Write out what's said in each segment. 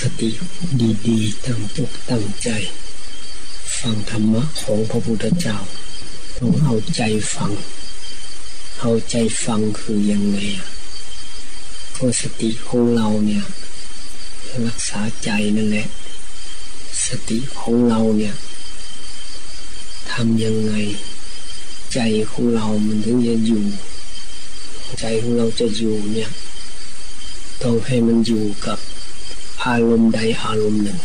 สติดีๆตั้งจกตั้งใจ ฟังธรรมะของพระพุทธเจ้า ต้องเอาใจฟัง เอาใจฟังคือยังไงอะก็สติของเราเนี่ย รักษาใจนั่นแหละ สติของเราเนี่ยทำยังไง ใจของเรามันถึงจะอยู่ ใจของเราจะอยู่เนี่ย ต้องให้มันอยู่กับ อารมณ์ใดอารมณ์หนึ่ง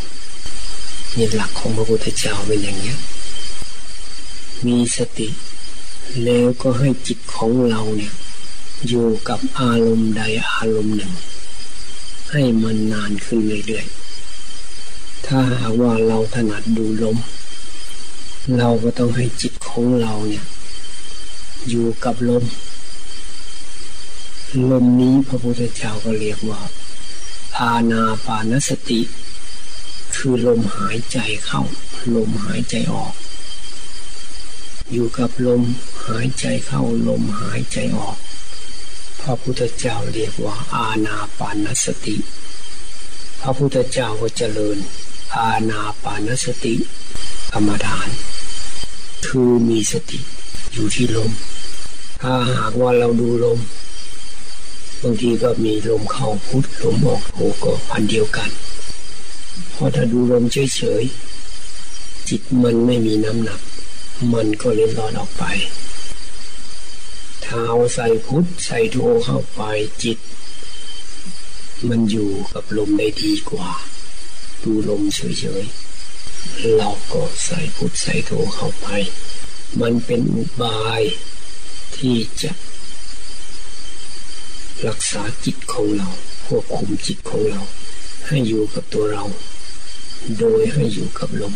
นี่หลักของพระพุทธเจ้าเป็นอย่างนี้มีสติ แล้วก็ให้จิตของเราเนี่ยอยู่กับอารมณ์ใดอารมณ์หนึ่ง ให้มันนานขึ้นเรื่อยๆ ถ้าหากว่าเราถนัดดูลม เราก็ต้องให้จิตของเราเนี่ย อยู่กับลม ลมนี้พระพุทธเจ้าก็เรียกว่า อาณาปานสติ คือลมหายใจเข้า ลมหายใจออก อยู่กับลมหายใจเข้าลมหายใจออก พระพุทธเจ้าเรียกว่าอาณาปานสติ พระพุทธเจ้าก็เจริญ อาณาปานสติกรรมฐาน คือมีสติอยู่ที่ลม ถ้าหากว่าเราดูลม บางทีก็มีลมเข้าพุทลมออกโทก็พันเดียวกันเพราะถ้าดูลมเฉยๆจิตมันไม่มีน้ำหนัก มันก็เล็ดลอดออกไปเท้าใส่พุทใส่โทเข้าไปจิต มันอยู่กับลมได้ดีกว่า ดูลมเฉยๆเราก็ใส่พุทใส่โทเข้าไป มันเป็นอุบายที่จะ รักษาจิตของเรา ควบคุมจิตของเรา ให้อยู่กับตัวเรา โดยให้อยู่กับลม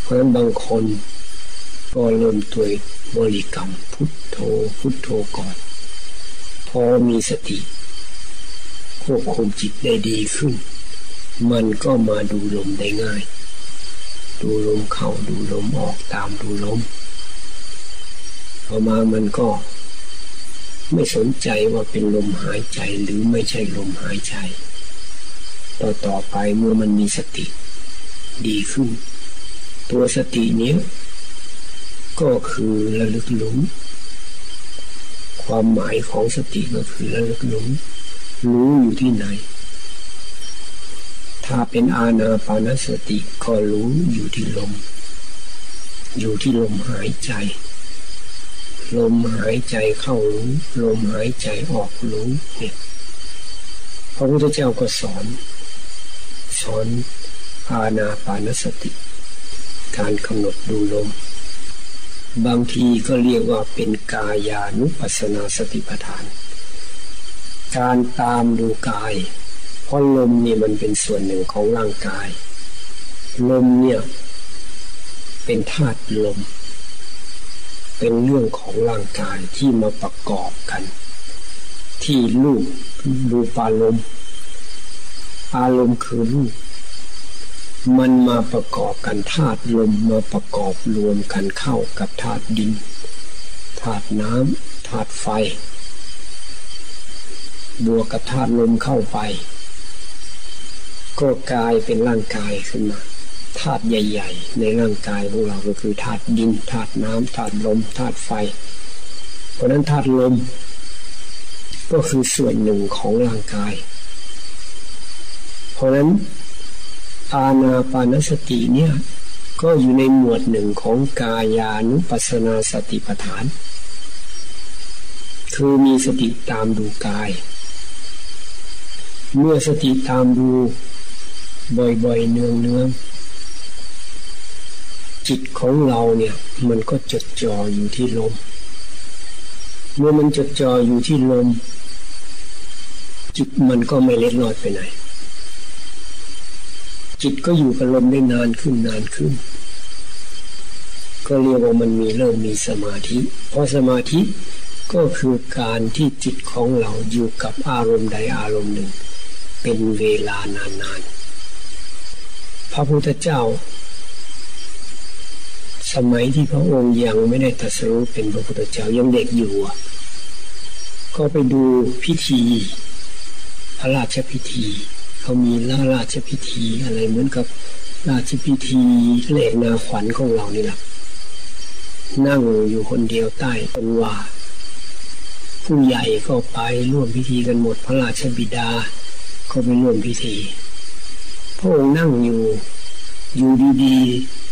เพราะฉะนั้นบางคนก็เริ่มตัวบริกรรมพุทโธพุทโธก่อน พอมีสติ ควบคุมจิตได้ดีขึ้น มันก็มาดูลมได้ง่าย ดูลมเข้าดูลมออกตามดูลมพอมามันก็ ไม่สนใจว่าเป็นลมหายใจหรือไม่ใช่ลมหายใจ ต่อต่อไปเมื่อมันมีสติ ดีขึ้น ตัวสตินี้ก็คือระลึกรู้ความหมายของสติก็คือระลึกรู้รู้อยู่ที่ไหน ถ้าเป็นอาณาปานสติก็รู้อยู่ที่ลม อยู่ที่ลมหายใจ ลมหายใจเข้ารู้ลมหายใจออกรู้เนี่ยพระพุทธเจ้าก็สอน สอนอาณาปานสติ การกำหนดดูลม บางทีก็เรียกว่าเป็นกายานุปัสนาสติปัฏฐาน การตามดูกาย เพราะลมนี่มันเป็นส่วนหนึ่งของร่างกาย ลมเนี่ย เป็นธาตุลม เป็นเรื่องของร่างกายที่มาประกอบกัน ที่รูปรูปารมณ์อารมณ์คือรูปมันมาประกอบกันธาตุลมมาประกอบรวมกันเข้ากับธาตุดินธาตุน้ำธาตุไฟ บวกกับธาตุลมเข้าไป ก็กลายเป็นร่างกายขึ้นมา ธาตุใหญ่ ๆ ในร่างกายของเราก็คือธาตุดินธาตุน้ำธาตุลมธาตุไฟ เพราะนั้นธาตุลม ก็คือส่วนหนึ่งของร่างกาย เพราะนั้นอาณาปานสติเนี่ยก็อยู่ในหมวดหนึ่งของกายานุปัสนาสติปัฏฐาน คือมีสติตามดูกาย เมื่อสติตามดูบ่อยๆเนืองๆ จิตของเราเนี่ย มันก็จดจ่ออยู่ที่ลม เมื่อมันจดจ่ออยู่ที่ลม จิตมันก็ไม่เล็ดลอดไปไหน จิตก็อยู่กับลมได้นานขึ้นนานขึ้น ก็เรียกว่ามันมีเริ่มมีสมาธิ เพราะสมาธิก็คือการที่จิตของเราอยู่กับอารมณ์ใดอารมณ์หนึ่ง เป็นเวลานานๆพระพุทธเจ้า สมัยที่พระองค์ยังไม่ได้ตรัสรู้เป็นพระพุทธเจ้ายังเด็กอยู่ ก็ไปดูพิธี พระราชพิธี เขามีล่าราชพิธีอะไรเหมือนกับราชพิธีเล่นาขวัญของเรานี่แหละนั่งอยู่คนเดียวใต้ต้นว่า ผู้ใหญ่ก็ไปร่วมพิธีกันหมดพระราชบิดา ก็ไปร่วมพิธี พระองค์นั่งอยู่อยู่ดีๆ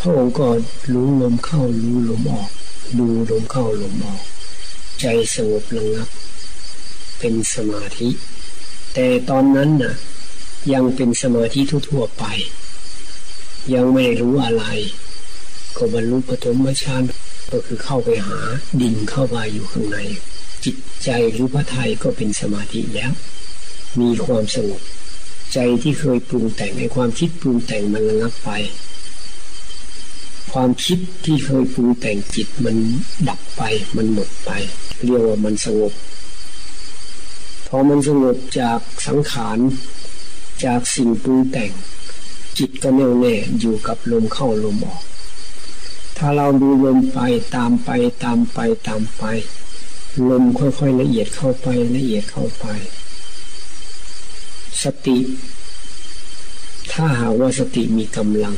พระองค์ก็รู้ลมเข้ารู้ลมออก ดูลมเข้าลมออก ใจสงบระงับ เป็นสมาธิ แต่ตอนนั้นน่ะ ยังเป็นสมาธิทั่วๆไป ยังไม่รู้อะไร ก็บรรลุปฐมฌานก็คือเข้าไปหาดิ่งเข้าไปอยู่ข้างใน จิตใจหรือพระไทยก็เป็นสมาธิแล้ว มีความสงบ ใจที่เคยปรุงแต่งให้ความคิดปรุงแต่งมันระงับไป ความคิดที่เคยปรุงแต่งจิตมันดับไป มันหมดไป เรียกว่ามันสงบ พอมันสงบจากสังขารจากสิ่งปรุงแต่ง จิตก็แน่วแน่อยู่กับลมเข้าลมออก ถ้าเราดูลมไปตามไปตามไปตามไป ลมค่อยๆละเอียดเข้าไปละเอียดเข้าไป สติ ถ้าหากว่าสติมีกำลัง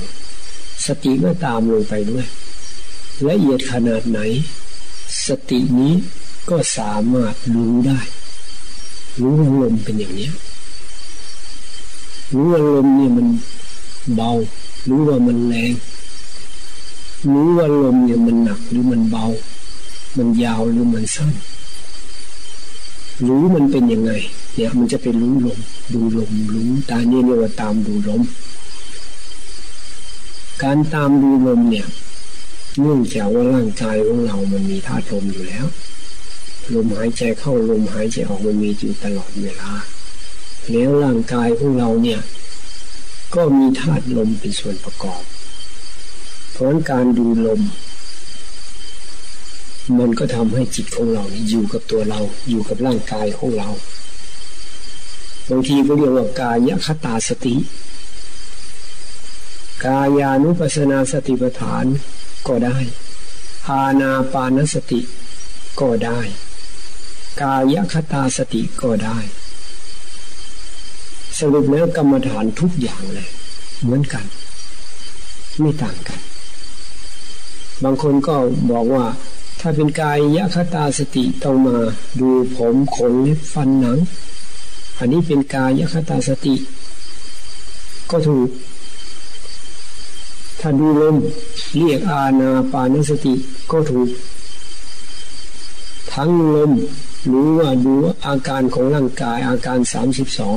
สติก็ตามลงไปด้วย ละเอียดขนาดไหน สตินี้ก็สามารถรู้ได้ รู้ว่าลมเป็นอย่างนี้รู้ว่าลมเนี่ยมันเบา รู้ว่ามันแรง รู้ว่าลมเนี่ยมันหนักหรือมันเบา มันยาวหรือมันสั้น รู้มันเป็นยังไง เนี่ยมันจะเป็นรู้ลม ดูลมรู้ตาเนี่ยเรียกว่าตามดูลม การตามดูลมเนี่ยเนื่องจากว่าร่างกายของเรามันมีธาตุลมอยู่แล้ว ลมหายใจเข้าลมหายใจออกมันมีอยู่ตลอดเวลา แล้วร่างกายของเราเนี่ย ก็มีธาตุลมเป็นส่วนประกอบ เพราะการดูลม มันก็ทำให้จิตของเราอยู่กับตัวเราอยู่กับร่างกายของเรา บางทีก็เรียกว่ากายคตาสติ กายานุปัสนาสติปัฏฐานก็ได้ อาณาปานสติก็ได้ กายคตาสติก็ได้ สรุปแล้วกรรมฐานทุกอย่างเลย เหมือนกัน ไม่ต่างกัน บางคนก็บอกว่า ถ้าเป็นกายยคตาสติต้องมาดูผมขนเล็บฟันหนัง อันนี้เป็นกายคตาสติ ก็ถูก ถ้าดูลมเรียกอาณาปานสติก็ถูก ทั้งลมหรู้ว่าดูอาการของร่างกายอาการสามสิบสอง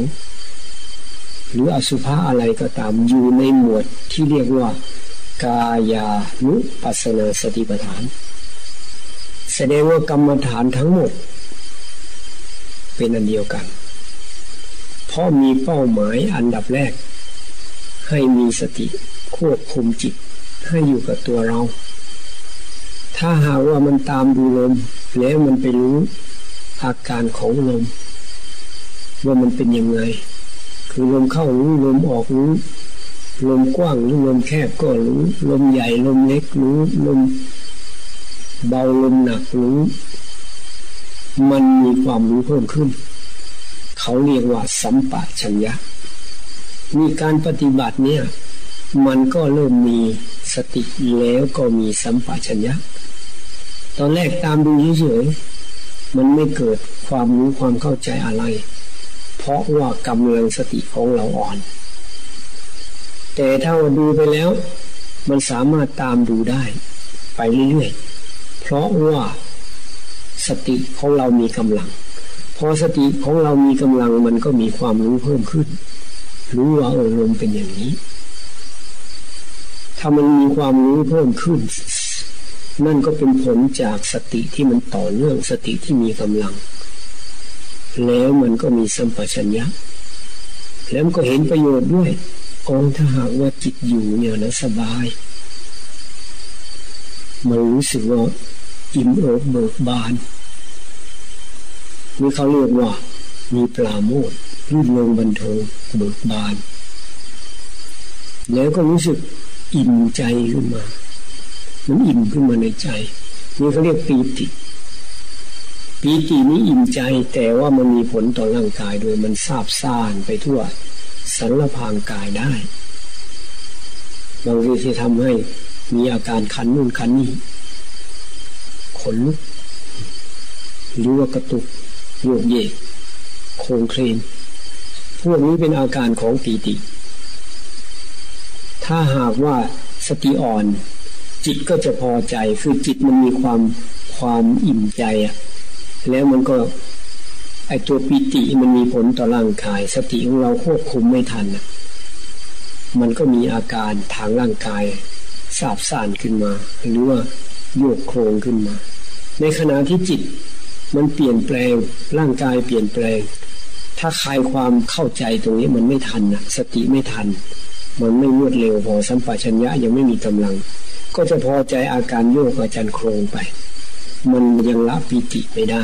หรืออสุภะอะไรก็ตามอยู่ในหมวดที่เรียกว่า กายานุปัสนาสติปัฏฐาน แสดงว่ากรรมฐานทั้งหมด เป็นอันเดียวกัน เพราะมีเป้าหมายอันดับแรก ให้มีสติ ควบคุมจิตให้อยู่กับตัวเรา ถ้าหากว่ามันตามดูลม แล้วมันไปรู้อาการของลม ว่ามันเป็นยังไง คือลมเข้ารู้ลมออกรู้ ลมกว้างหรือลมแคบก็รู้ ลมใหญ่ลมเล็กรู้ ลมเบาลมหนักรู้ มันมีความรู้เพิ่มขึ้น เขาเรียกว่าสัมปะชัญญะ มีการปฏิบัติเนี่ย มันก็เริ่มมีสติแล้วก็มีสัมปชัญญะ ตอนแรกตามดูเฉยๆ มันไม่เกิดความรู้ความเข้าใจอะไร เพราะว่ากำลังสติของเราอ่อน แต่ถ้าดูไปแล้ว มันสามารถตามดูได้ ไปเรื่อยๆ เพราะว่าสติของเรามีกำลัง พอสติของเรามีกำลังมันก็มีความรู้เพิ่มขึ้น รู้ว่าเออลมเป็นอย่างนี้ ถ้ามันมีความรู้เพิ่มขึ้น นั่นก็เป็นผลจากสติที่มันต่อเนื่องสติที่มีกำลัง แล้วมันก็มีสัมปชัญญะ แล้วก็เห็นประโยชน์ด้วยองถ้าหากว่าจิตอยู่เนี่ยนะสบายมันรู้สึกว่าอิ่มเอิบเบิกบานนี่เขาเรียกว่า มีปลาโมดรื่นลงบันเทิงเบิกบาน แล้วก็รู้สึก อิ่มใจขึ้นมา มันอิ่มขึ้นมาในใจ นี่เขาเรียกปีติ ปีตินี้อิ่มใจแต่ว่ามันมีผลต่อร่างกายโดยมันซาบซ่านไปทั่วสารพางกายได้ บางทีที่ทำให้มีอาการคันนู่นคันนี่ขนลุกหรือว่ากระตุกโยกเยกโคงเคลนพวกนี้เป็นอาการของปีติ ถ้าหากว่าสติอ่อน จิตก็จะพอใจ คือจิตมันมีความความอิ่มใจอะแล้วมันก็ไอตัวปีติมันมีผลต่อร่างกาย สติของเราควบคุมไม่ทันมันก็มีอาการทางร่างกายสาบซ่านขึ้นมา หรือว่าโยกโครงขึ้นมา ในขณะที่จิตมันเปลี่ยนแปลงร่างกายเปลี่ยนแปลง ถ้าคลายความเข้าใจตรงนี้มันไม่ทันนะสติไม่ทัน มันไม่รวดเร็วพอสัมปชัญญะยังไม่มีกำลัง ก็จะพอใจอาการโยกอาจารย์โครงไป มันยังละปีติไม่ได้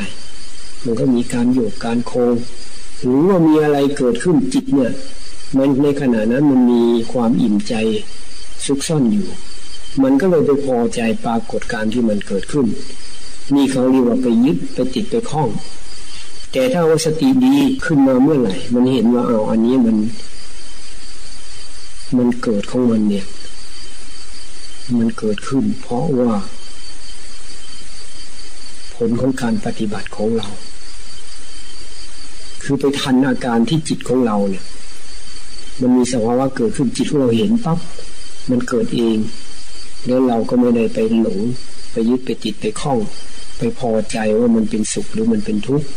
มันก็มีการโยกการโครงหรือว่ามีอะไรเกิดขึ้นจิตเนี่ยมันในขณะนั้นมันมีความอิ่มใจซุกซ่อนอยู่ มันก็เลยไปพอใจปรากฏการที่มันเกิดขึ้นนี่เขาเรียกว่าไปยึดไปติดไปคล้อง แต่ถ้าว่าสติดีขึ้นมาเมื่อไหร่ มันเห็นว่าเอาอันนี้มัน มันเกิดของมันเนี่ย มันเกิดขึ้น เพราะว่า ผลของการปฏิบัติของเรา คือไปทันอาการที่จิตของเราเนี่ย มันมีสภาวะเกิดขึ้นจิตของเราเห็นปั๊บมันเกิดเอง แล้วเราก็ไม่ได้ไปหลง ไปยึดไปติดไปคล้อง ไปพอใจว่ามันเป็นสุขหรือมันเป็นทุกข์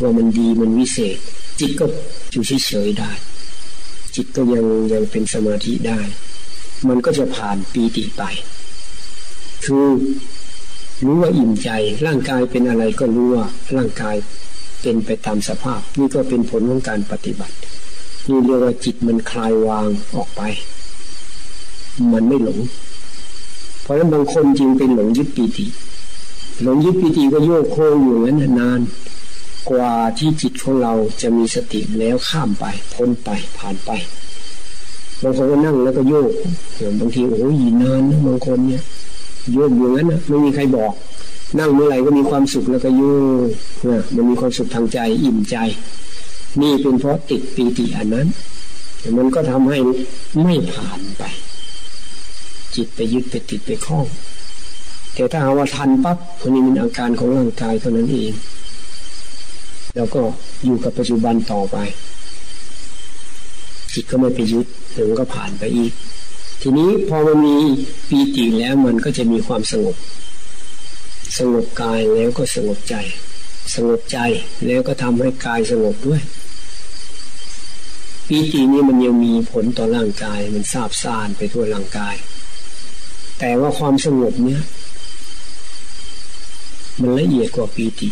ว่ามันดีมันวิเศษ จิตก็อยู่เฉยๆได้ จิตก็ยังยังเป็นสมาธิได้ มันก็จะผ่านปีติไป คือรู้ว่าอิ่มใจ ร่างกายเป็นอะไรก็รู้ว่าร่างกายเป็นไปตามสภาพ นี่ก็เป็นผลของการปฏิบัติ นี่เรียกว่าจิตมันคลายวางออกไป มันไม่หลง เพราะฉะนั้นบางคนจึงเป็นหลงยึดปีติ หลงยึดปีติก็โยกโคอยู่นั้นนาน กว่าที่จิตของเราจะมีสติแล้วข้ามไปพ้นไปผ่านไปบางคนก็นั่งแล้วก็โยกบางทีโอ้ยนานนะบางคนเนี่ยโยกอยู่นั้นนะไม่มีใครบอก นั่งเมื่อไหร่ก็มีความสุขแล้วก็โยกนะมันมีความสุขทางใจอิ่มใจ นี่เป็นเพราะติดปีติอันนั้นมันก็ทำให้ไม่ผ่านไป จิตไปยึดไปติดไปคล้อง แต่ถ้าหาว่าทันปั๊บคนนี้เป็นอาการของร่างกายเท่านั้นเอง แล้วก็อยู่กับปัจจุบันต่อไป จิตก็ไม่ไปยึดเดี๋ยวก็ผ่านไปอีก ทีนี้พอมันมีปีติแล้วมันก็จะมีความสงบ สงบกายแล้วก็สงบใจ สงบใจแล้วก็ทำให้กายสงบด้วยปีตินี้มันยังมีผลต่อร่างกายมันซาบซ่านไปทั่วร่างกาย แต่ว่าความสงบเนี้ยมันละเอียดกว่าปีติ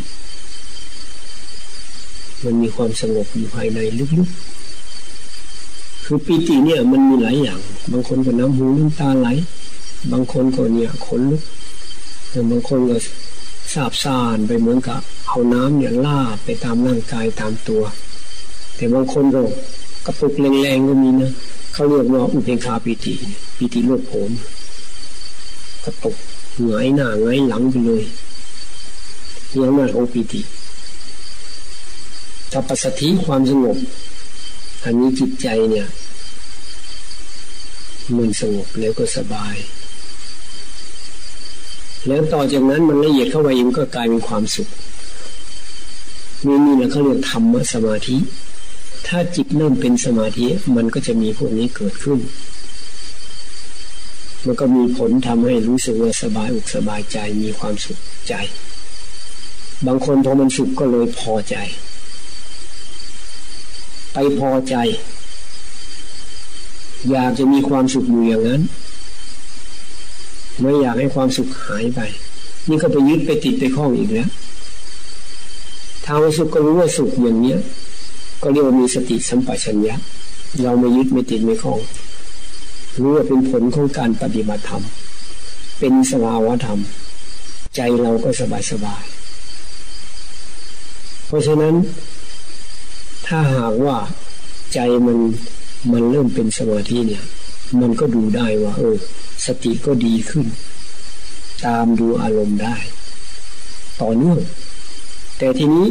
มันมีความสงบอยู่ภายในลึกๆ คือปีติเนี่ยมันมีหลายอย่าง บางคนก็น้ำหูน้ำตาไหล บางคนก็เนี่ยขนลุกแต่บางคนก็ซาบซ่านไปเหมือนกับเอาน้ำเนี่ยล่าไปตามร่างกายตามตัว แต่บางคนก็กระปุกแรงๆก็มีนะเขาเรียกว่าอุเบกขาปีติปีติโลดโผนกระตุกหงายหน้าหงายหลังไปเลยนี่อำนาจขอปีติ ถ้าปัสสธิความสงบอันนี้จิตใจเนี่ย มันสงบแล้วก็สบาย แล้วต่อจากนั้นมันละเอียดเข้าไปยังก็กลายเป็นความสุขนี่นี่แหละเขาเรียกธรรมสมาธิ ถ้าจิตเริ่มเป็นสมาธิมันก็จะมีพวกนี้เกิดขึ้น มันก็มีผลทำให้รู้สึกว่าสบายอกสบายใจมีความสุขใจ บางคนพอมันสุขก็เลยพอใจ ไปพอใจ อยากจะมีความสุขอยู่อย่างนั้น ไม่อยากให้ความสุขหายไป นี่ก็ไปยึดไปติดไปข้องอีกแล้วถ้าว่าสุขก็รู้ว่าสุขอย่างเนี้ย ก็เรียกว่ามีสติสัมปชัญญะ เราไม่ยึดไม่ติดไม่ข้องรู้ว่าเป็นผลของการปฏิบัติธรรม เป็นสภาวะธรรม ใจเราก็สบายสบาย เพราะฉะนั้น ถ้าหากว่าใจมันมันเริ่มเป็นสมาธิเนี่ย มันก็ดูได้ว่า เออ สติก็ดีขึ้น ตามดูอารมณ์ได้ ต่อเนื่อง แต่ทีนี้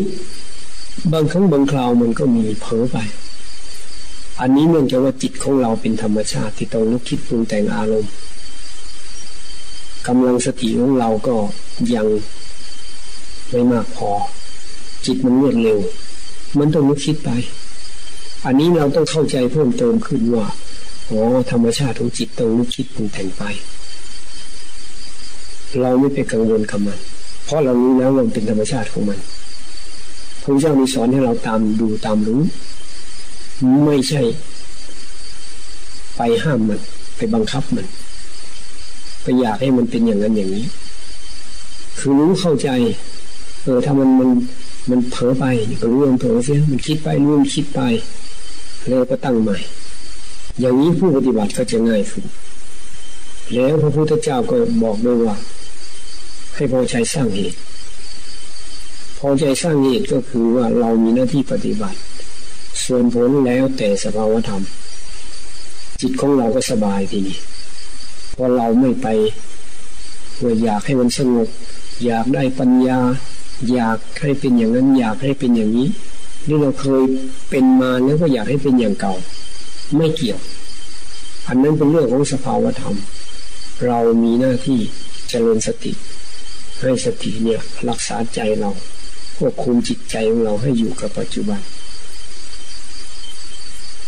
บางครั้งบางคราวมันก็มีเผลอไป อันนี้เนื่องจากว่าจิตของเราเป็นธรรมชาติที่ต้องนึกคิดปรุงแต่งอารมณ์กำลังสติของเราก็ยังไม่มากพอ จิตมันรวดเร็ว มันต้องนึกคิดไป อันนี้เราต้องเข้าใจเพิ่มเติมขึ้นว่าอ๋อธรรมชาติของจิตต้องนึกคิดปรุงแต่งไป เราไม่ไปกังวลกับมัน เพราะเรารู้แล้วว่าเป็นธรรมชาติของมันพระเจ้ามีสอนให้เราตามดูตามรู้ ไม่ใช่ ไปห้ามมัน ไปบังคับมัน ไปอยากให้มันเป็นอย่างนั้นอย่างนี้ คือรู้เข้าใจ เออถ้ามันมัน มันเผลอไปก็รู้มันเผลอเสียมันคิดไปรู้มันคิดไปแล้วก็ตั้งใหม่ อย่างนี้ผู้ปฏิบัติก็จะง่ายขึ้นแล้วพระพุทธเจ้าก็บอกด้วยว่า ให้พอใจสร้างเหตุพอใจสร้างเหตุก็คือว่าเรามีหน้าที่ปฏิบัติ ส่วนผลแล้วแต่สภาวธรรม จิตของเราก็สบายทีนี้พอเราไม่ไปว่าอยากให้มันสงบอยากได้ปัญญา อยากให้เป็นอย่างนั้น อยากให้เป็นอย่างนี้นี่เราเคยเป็นมาแล้วก็อยากให้เป็นอย่างเก่า ไม่เกี่ยว อันนั้นเป็นเรื่องของสภาวธรรม เรามีหน้าที่เจริญสติ ให้สติเนี่ยรักษาใจเราควบคุมจิตใจของเราให้อยู่กับปัจจุบัน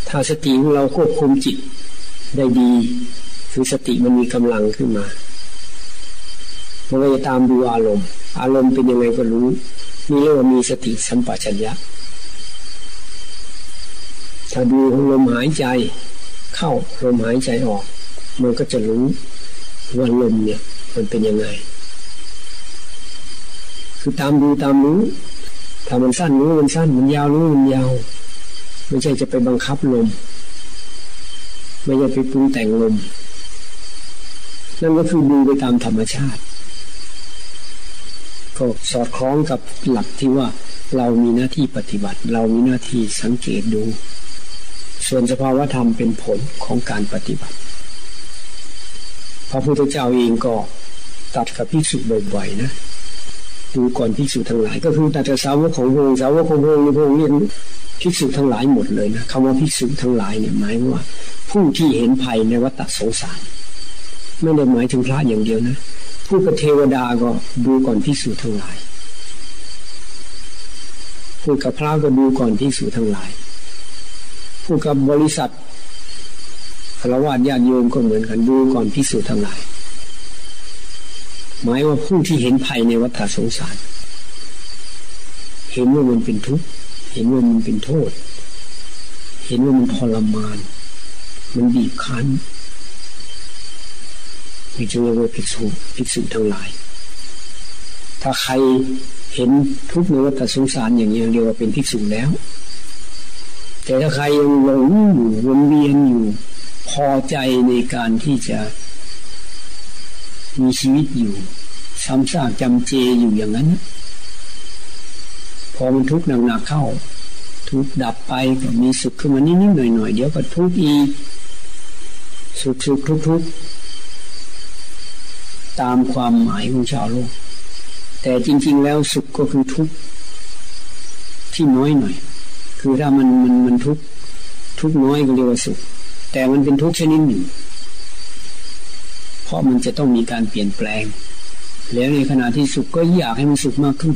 ถ้าสติของเราควบคุมจิตได้ดี คือสติมันมีกำลังขึ้นมา มันก็จะตามดูอารมณ์ อารมณ์เป็นยังไงก็รู้นี่เรียกว่ามีสติสัมปชัญญะถ้าดูลมหายใจเข้าลมหายใจออก มันก็จะรู้ว่าลมเนี่ย มันเป็นยังไง คือตามดูตามรู้ถ้ามันสั้นรู้มันสั้นมันยาวรู้มันยาว ไม่ใช่จะไปบังคับลม ไม่ใช่ไปปรุงแต่งลมนั่นก็คือดูไปตามธรรมชาติ ก็สอดคล้องกับหลักที่ว่าเรามีหน้าที่ปฏิบัติ เรามีหน้าที่สังเกตดู ส่วนสภาวธรรมเป็นผลของการปฏิบัติ พระพุทธเจ้าเองก็ตัดกับภิกษุบ่อยๆนะดูก่อนภิกษุทั้งหลาย ก็คือตัดสาวกของพระองค์สาวกของพระองค์ในพระองค์เรียนภิกษุทั้งหลายหมดเลยนะคำว่าภิกษุทั้งหลายเนี่ยหมายว่า ผู้ที่เห็นภัยในวัฏสงสาร ไม่ได้หมายถึงพระอย่างเดียวนะ ผู้กับเทวดาก็ดูก่อนพิสูจน์ทั้งหลายผู้กับพระก็ดูก่อนพิสูจน์ทั้งหลายผู้กับบริษัทฆราวาสญาติโยมก็เหมือนกันดูก่อนพิสูจน์ทั้งหลาย หมายว่าผู้ที่เห็นภัยในวัฏสงสาร เห็นว่ามันเป็นทุกข์เห็นว่ามันเป็นโทษ เห็นว่ามันทรมาน มันบีบคั้น มีจึงเรียกว่าภิกษุภิกษุทั้งหลาย ถ้าใครเห็นทุกข์ในวัฏสงสารอย่างนี้เรียกว่าเป็นภิกษุแล้ว แต่ถ้าใครยังหลงอยู่วนเวียนอยู่พอใจในการที่จะ มีชีวิตอยู่ซ้ำซากจำเจอยู่อย่างนั้น พอมันทุกข์หนักๆเข้า ทุกดับไปก็มีสุขขึ้นมานิดๆหน่อยๆเดี๋ยวก็ทุกข์อีกสุขสุขทุกทุก ตามความหมายของชาวโลก แต่จริง ๆ แล้วสุขก็คือทุกข์ที่น้อยหน่อย คือถ้ามันมันมันทุกข์ทุกน้อยก็เรียกว่าสุข แต่มันเป็นทุกข์ชนิดหนึ่ง เพราะมันจะต้องมีการเปลี่ยนแปลง แล้วในขณะที่สุขก็อยากให้มันสุขมากขึ้น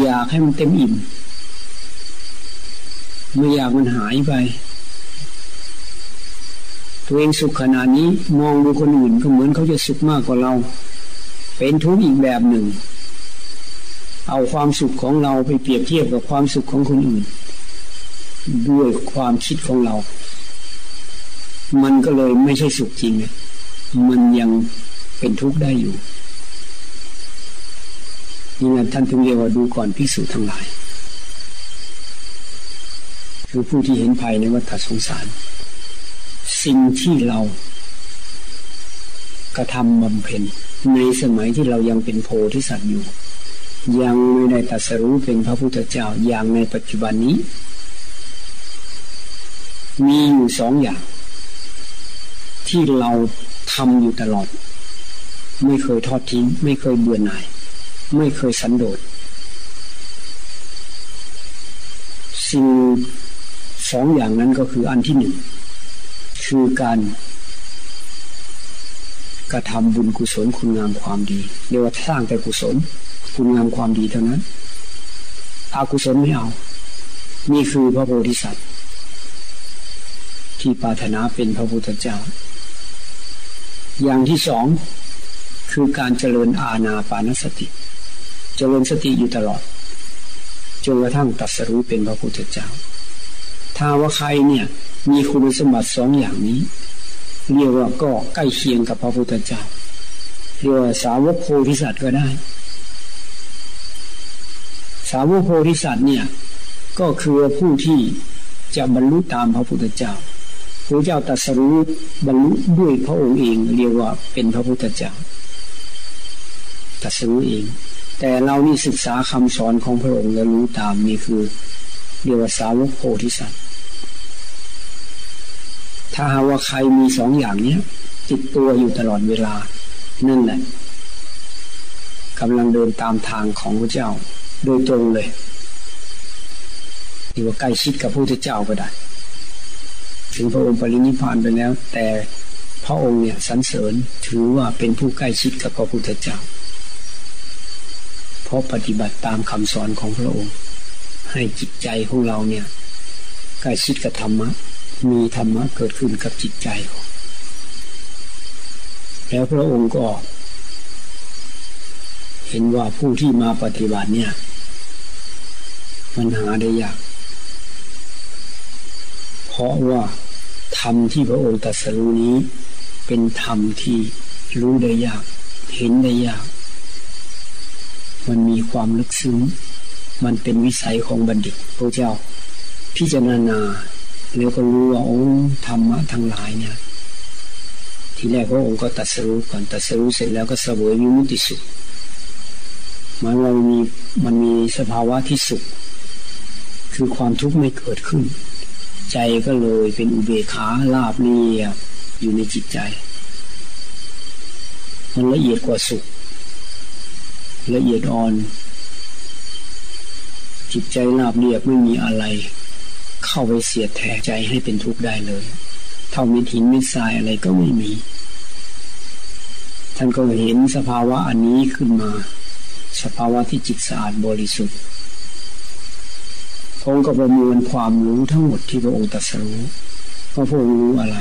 อยากให้มันเต็มอิ่มไม่อยากมันหายไป ตัวเองสุขขนาดนี้มองดูคนอื่นก็เหมือนเขาจะสุขมากกว่าเรา เป็นทุกข์อีกแบบหนึ่ง เอาความสุขของเราไปเปรียบเทียบกับความสุขของคนอื่น ด้วยความคิดของเรา มันก็เลยไม่ใช่สุขจริง มันยังเป็นทุกข์ได้อยู่นี่นะท่านถึงเรียกว่าดูก่อนพิสูจน์ทั้งหลาย คือผู้ที่เห็นภัยในวัฏสงสาร สิ่งที่เรากระทำบำเพ็ญในสมัยที่เรายังเป็นโพธิสัตว์อยู่ ยังไม่ได้ตัดสรู้เป็นพระพุทธเจ้าอย่างในปัจจุบันนี้ มีอยู่สองอย่าง ที่เราทำอยู่ตลอด ไม่เคยทอดทิ้ง ไม่เคยเบื่อหน่าย ไม่เคยสันโดษสิ่งสองอย่างนั้นก็คืออันที่หนึ่ง คือการกระทำบุญกุศลคุณงามความดีเรียกว่าสร้างแต่กุศล คุณงามความดีเท่านั้นอากุศลไม่เอา นี่คือพระโพธิสัตว์ ที่ปรารถนาเป็นพระพุทธเจ้า อย่างที่สองคือการเจริญอาณาปานสติ เจริญสติอยู่ตลอดจนกระทั่งตัดสรู้เป็นพระพุทธเจ้า ถ้าว่าใครเนี่ย มีคุณสมบัติสองอย่างนี้ เรียกว่าก็ใกล้เคียงกับพระพุทธเจ้าเรียกว่าสาวกโพธิสัตว์ก็ได้ สาวกโพธิสัตว์เนี่ย ก็คือผู้ที่จะบรรลุตามพระพุทธเจ้าพระเจ้าตรัสรู้บรรลุด้วยพระองค์เอง เรียกว่าเป็นพระพุทธเจ้าตรัสรู้เอง แต่เรานี่ศึกษาคำสอนของพระองค์แล้วรู้ตามนี่คือเรียกว่าสาวกโพธิสัตว์ ถ้าหาว่าใครมีสองอย่างเนี้ยจิตตัวอยู่ตลอดเวลา นั่นแหละกำลังเดินตามทางของพระเจ้า โดยตรงเลยถือว่าใกล้ชิดกับพระพุทธเจ้าก็ได้ ถึงพระองค์ปรินิพพานไปแล้ว แต่พระองค์เนี่ยสรรเสริญถือว่าเป็นผู้ใกล้ชิดกับพระพุทธเจ้า เพราะปฏิบัติตามคำสอนของพระองค์ ให้จิตใจของเราเนี่ยใกล้ชิดกับธรรมะ มีธรรมะเกิดขึ้นกับจิตใจ แล้วพระองค์ก็ เห็นว่าผู้ที่มาปฏิบัติเนี่ยมันหาได้ยาก เพราะว่าธรรมที่พระองค์ตรัสรู้นี้ เป็นธรรมที่รู้ได้ยาก เห็นได้ยาก มันมีความลึกซึ้ง มันเป็นวิสัยของบัณฑิตพระเจ้า พิจารณา แล้วก็รู้ว่าโอ้ธรรมะทั้งหลายเนี่ย ทีแรกพระองค์ก็ตัดสู้ก่อนตัดสู้เสร็จแล้วก็เสวยวิมุติสุขหมายว่ามันมีมันมีสภาวะที่สุข คือความทุกข์ไม่เกิดขึ้น ใจก็เลยเป็นอุเบกขาลาบเรียบอยู่ในจิตใจ มันละเอียดกว่าสุข ละเอียดอ่อน จิตใจราบเรียบไม่มีอะไร เข้าไปเสียดแทใจให้เป็นทุกข์ได้เลย เท่ามิถินมิทรายอะไรก็ไม่มี ท่านก็เห็นสภาวะอันนี้ขึ้นมา สภาวะที่จิตสะอาดบริสุทธิ์พงก็ประมวลความรู้ทั้งหมดที่พระองค์ตรัสรู้ว่าพระองค์รู้อะไร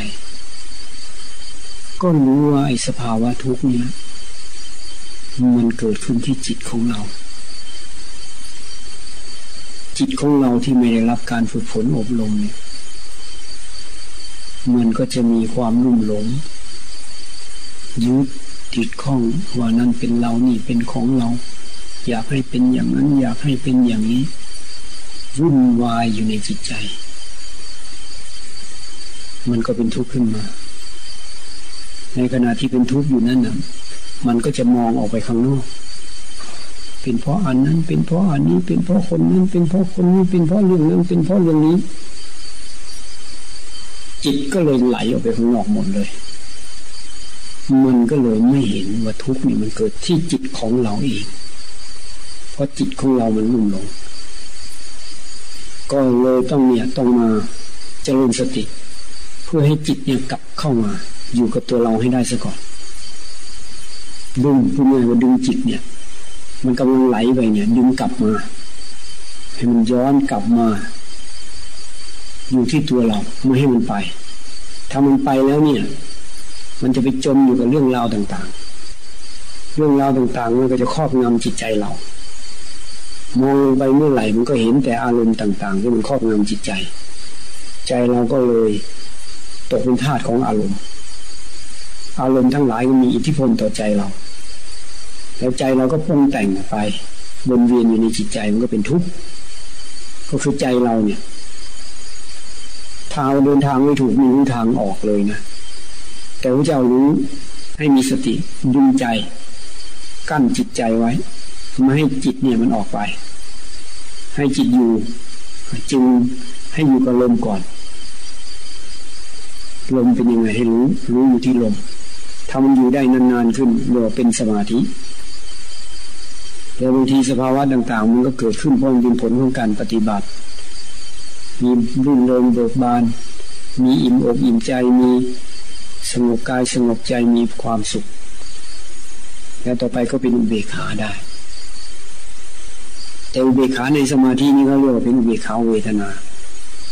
ก็รู้ว่าไอ้สภาวะทุกข์เนี้ยมันเกิดขึ้นที่จิตของเรา จิตของเราที่ไม่ได้รับการฝึกฝนอบรมเนี่ย มันก็จะมีความรุ่มหลงยึดติดข้องว่านั่นเป็นเรานี่เป็นของเรา อยากให้เป็นอย่างนั้น อยากให้เป็นอย่างนี้วุ่นวายอยู่ในจิตใจ มันก็เป็นทุกข์ขึ้นมา ในขณะที่เป็นทุกข์อยู่นั่นน่ะ มันก็จะมองออกไปข้างนอก เป็นเพราะอันนั้น เป็นเพราะอันนี้ เป็นเพราะคนนั้น เป็นเพราะคนนี้ เป็นเพราะเรื่องนั้น เป็นเพราะเรื่องนี้ จิตก็เลยไหลออกไปข้างนอกหมดเลย มันก็เลยไม่เห็นว่าทุกข์นี่มันเกิดที่จิตของเราเอง เพราะจิตของเรามันลุ่มหลง ก็เลยต้องเนี่ยต้องมาเจริญสติ เพื่อให้จิตเนี่ยกลับเข้ามา อยู่กับตัวเราให้ได้ซะก่อนดึงพูดง่ายว่าดึงจิตเนี่ย มันกำลังไหลไปเนี่ย ดึงกลับมา ให้มันย้อนกลับมา อยู่ที่ตัวเราไม่ให้มันไป ถ้ามันไปแล้วเนี่ย มันจะไปจมอยู่กับเรื่องราวต่างๆ เรื่องราวต่างๆมันก็จะครอบงำจิตใจเรา มองลงไปเมื่อไหร่มันก็เห็นแต่อารมณ์ต่างๆที่มันครอบงำจิตใจ ใจเราก็เลยตกเป็นทาสของอารมณ์ อารมณ์ทั้งหลายมีอิทธิพลต่อใจเรา แล้วใจเราก็ปรุงแต่งไปวนเวียนอยู่ในจิตใจมันก็เป็นทุกข์ก็คือใจเราเนี่ยทางเดินทางไม่ถูกมีทางออกเลยนะแต่พระเจ้ารู้ให้มีสติดึงใจ กั้นจิตใจไว้ไม่ให้จิตเนี่ยมันออกไป ให้จิตอยู่จึงให้อยู่กับลมก่อนลมเป็นยังไงให้รู้ รู้อยู่ที่ลมทำมันอยู่ได้นานๆขึ้นเรียกว่าเป็นสมาธิ แต่บางทีสภาวะต่าง ๆ มันก็เกิดขึ้นเพราะมันเป็นผลของการปฏิบัติ มีรื่นเริงเบิกบาน มีอิ่มอกอิ่มใจมีสงบกายสงบใจมีความสุข แล้วต่อไปก็เป็นอุเบกขาได้ แต่อุเบกขาในสมาธินี่เขาเรียกว่าเป็นอุเบกขาเวทนา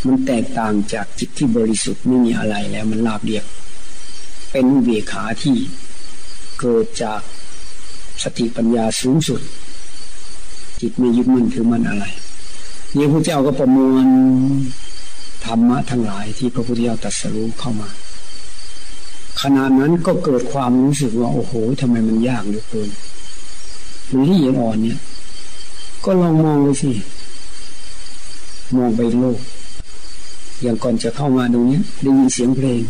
มันแตกต่างจากจิตที่บริสุทธิ์ไม่มีอะไรแล้วมันลาบเรียบเป็นอุเบกขาที่เกิดจากสติปัญญาสูงสุด จิตไม่ยึดมั่นถือมั่นอะไรนี่พระเจ้าก็ประมวลธรรมะทั้งหลายที่พระพุทธเจ้าตรัสรู้เข้ามาขณะนั้นก็เกิดความรู้สึกว่า โอ้โหทำไมมันยากเหลือเกินมันละเอียดอ่อนเนี่ย ก็ลองมองไปสิ มองไปโลก อย่างก่อนจะเข้ามาตรงนี้ได้ยินเสียงเพลง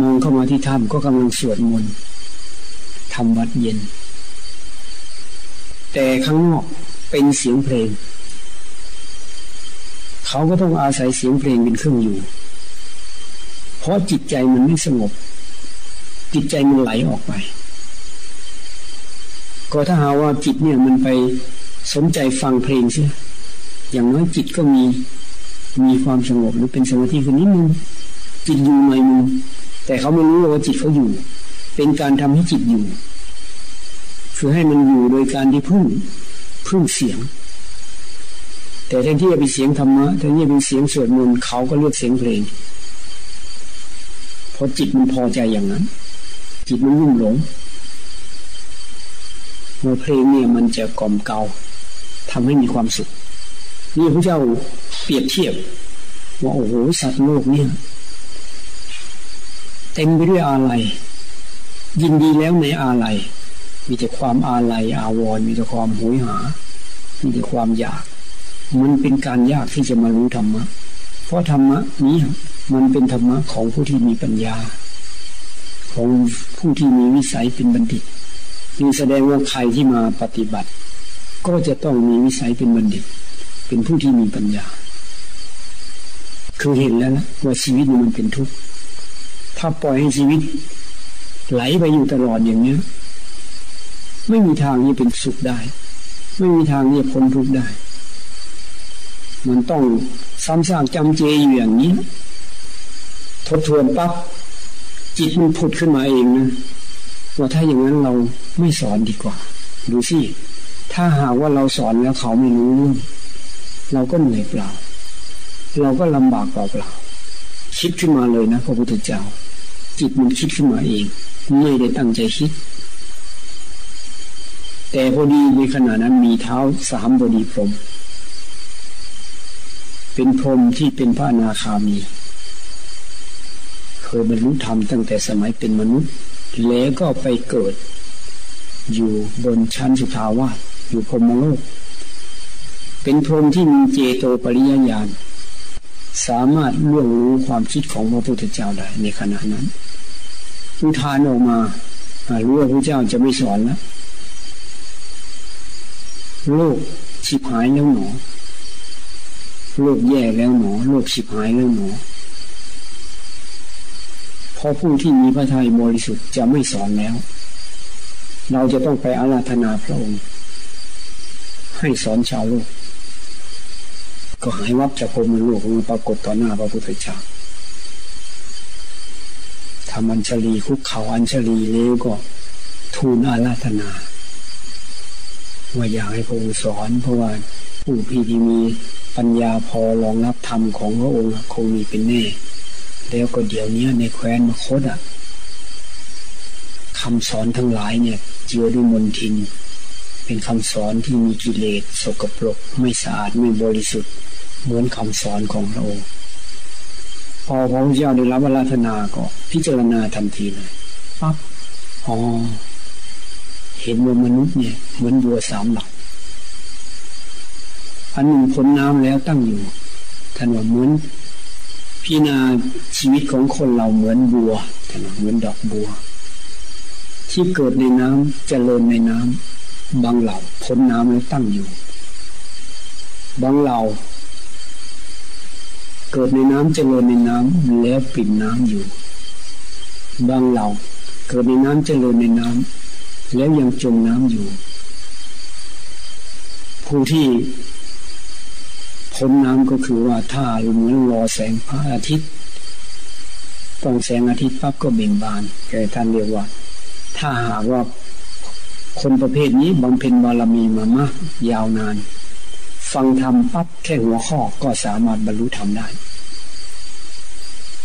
มองเข้ามาที่ถ้ำก็กำลังสวดมนต์ทำวัดเย็น แต่ข้างนอกเป็นเสียงเพลง เขาก็ต้องอาศัยเสียงเพลงเป็นเครื่องอยู่ เพราะจิตใจมันไม่สงบ จิตใจมันไหลออกไป ก็ถ้าหาว่าจิตเนี่ยมันไปสนใจฟังเพลงใช่อย่างน้อยจิตก็มีมีความสงบหรือเป็นสมาธิคนนี้มึงจิตอยู่หน่อยมึงแต่เขาไม่รู้ว่าจิตเขาอยู่ เป็นการทำให้จิตอยู่ คือให้มันอยู่โดยการที่พึ่งพึ่งเสียง แต่แทนที่จะเป็นเสียงธรรมะแทนที่จะเป็นเสียงสวดมนต์เขาก็เลือกเสียงเพลงพราะจิตมันพอใจอย่างนั้น จิตมันรุ่มหลงเมื่อเพลงเนี่ยมันจะกล่อมเกาทำให้มีความสุข นี่พระเจ้าเปรียบเทียบ ว่าโอ้โหสัตว์โลกเนี่ยเต็มไปด้วยอาลัยยินดีแล้วในอาลัย มีแต่ความอาลัยอาวรมีแต่ความหวยหา มีแต่ความอยาก มันเป็นการยากที่จะมารู้ธรรมะ เพราะธรรมะนี้มันเป็นธรรมะของผู้ที่มีปัญญา ของผู้ที่มีวิสัยเป็นบัณฑิตนี่แสดงว่าใครที่มาปฏิบัติ ก็จะต้องมีวิสัยเป็นบัณฑิต เป็นผู้ที่มีปัญญา คือเห็นแล้วนะว่าชีวิตมันเป็นทุกข์ถ้าปล่อยให้ชีวิต ไหลไปอยู่ตลอดอย่างเนี้ย ไม่มีทางที่เป็นสุขได้ ไม่มีทางที่จะพ้นทุกข์ได้ มันต้องซ้ำซากจำเจอยู่อย่างนี้ ทบทวนปั๊บจิตมันผุดขึ้นมาเองนะว่าถ้าอย่างนั้นเราไม่สอนดีกว่า ดูสิ ถ้าหากว่าเราสอนแล้วเขาไม่รู้เรื่องเราก็เหนื่อยเปล่า เราก็ลำบากเปล่าคิดขึ้นมาเลยนะพระพุทธเจ้า จิตมันคิดขึ้นมาเองไม่ได้ตั้งใจคิด แต่พอดีในขณะนั้นมีเท้าสามบดีพรม เป็นพรมที่เป็นพระนาคามี เคยบรรลุธรรมตั้งแต่สมัยเป็นมนุษย์ แล้วก็ไปเกิด อยู่บนชั้นสุทาวาสอยู่พรมโลก เป็นพรมที่มีเจโตปริยญาณสามารถล่วงรู้ความคิดของพระพุทธเจ้าได้ในขณะนั้นอุทานออกมารู้ว่าพระเจ้าจะไม่สอนแล้ว โลกชิบหายแล้วหนอโลกแย่แล้วหนอโลกชิบหายแล้วหนอราะผู้ที่มีพระทัยบริสุทธิ์จะไม่สอนแล้ว เราจะต้องไปอาราธนาพระองค์ ให้สอนชาวโลก ก็หายวับจากพรมโลกมาปรากฏต่อหน้าพระพุทธเจ้าทำอัญชลีคุกเขาอัญชลีเล้วก็ทูลอาราธนา ว่าอยากให้พระองค์สอน เพราะว่าผู้พี่ที่มีปัญญาพอรองรับธรรมของพระองค์คงมีเป็นแน่ แล้วก็เดี๋ยวนี้ในแคว้นมคตอะคำสอนทั้งหลายเนี่ยเจือด้วยมนทิน เป็นคำสอนที่มีกิเลสสกปรกไม่สะอาดไม่บริสุทธิ์ เหมือนคำสอนของพระองค์พอพระพุทธเจ้าได้รับวราธนาก็พิจารณาทันทีเลยปั๊บอ๋อ เห็นว่ามนุษย์เนี่ยเหมือนบัวสามหลัก อันหนึ่งพ้นน้ำแล้วตั้งอยู่ท่านว่าเหมือนพิจารณาชีวิตของคนเราเหมือนบัวท่านว่าเหมือนดอกบัว ที่เกิดในน้ำเจริญในน้ำบางเหล่าพ้นน้ำแล้วตั้งอยู่ บางเหล่าเกิดในน้ำเจริญในน้ำแล้วปิดน้ำอยู่ บางเหล่าเกิดในน้ำเจริญในน้ำ แล้วยังจมน้ำอยู่ ผู้ที่พ้นน้ำก็คือว่าถ้าเหมือนรอแสงพระอาทิตย์ต้องแสงอาทิตย์ปั๊บก็เบ่งบานแก่ท่านเรียกว่า ถ้าหากว่าคนประเภทนี้บำเพ็ญบารมีมามากยาวนาน ฟังธรรมปั๊บแค่หัวข้อก็สามารถบรรลุธรรมได้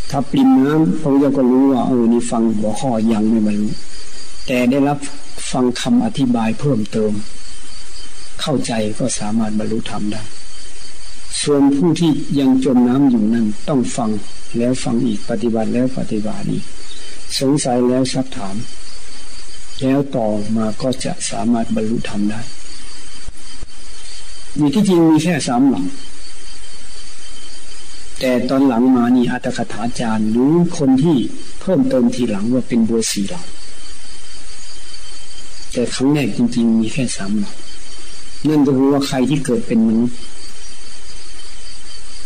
ถ้าปริมน้ำพระเจ้าก็รู้ว่าเออนี่ฟังหัวข้อยังไม่บรรลุแต่ได้รับ ฟังคำอธิบายเพิ่มเติม เข้าใจก็สามารถบรรลุธรรมได้ ส่วนผู้ที่ยังจมน้ำอยู่นั้นต้องฟังแล้วฟังอีกปฏิบัติแล้วปฏิบัติอีกสงสัยแล้วซักถาม แล้วต่อมาก็จะสามารถบรรลุธรรมได้มีที่จริงมีแค่สามหลัง แต่ตอนหลังมานี่อัตถคถาจารย์หรือคนที่เพิ่มเติมทีหลังว่าเป็นบัวสีหลัง แต่ครั้งแรกจริง ๆ มีแค่สามหลังนั่นก็คือว่าใครที่เกิดเป็นมนุษย์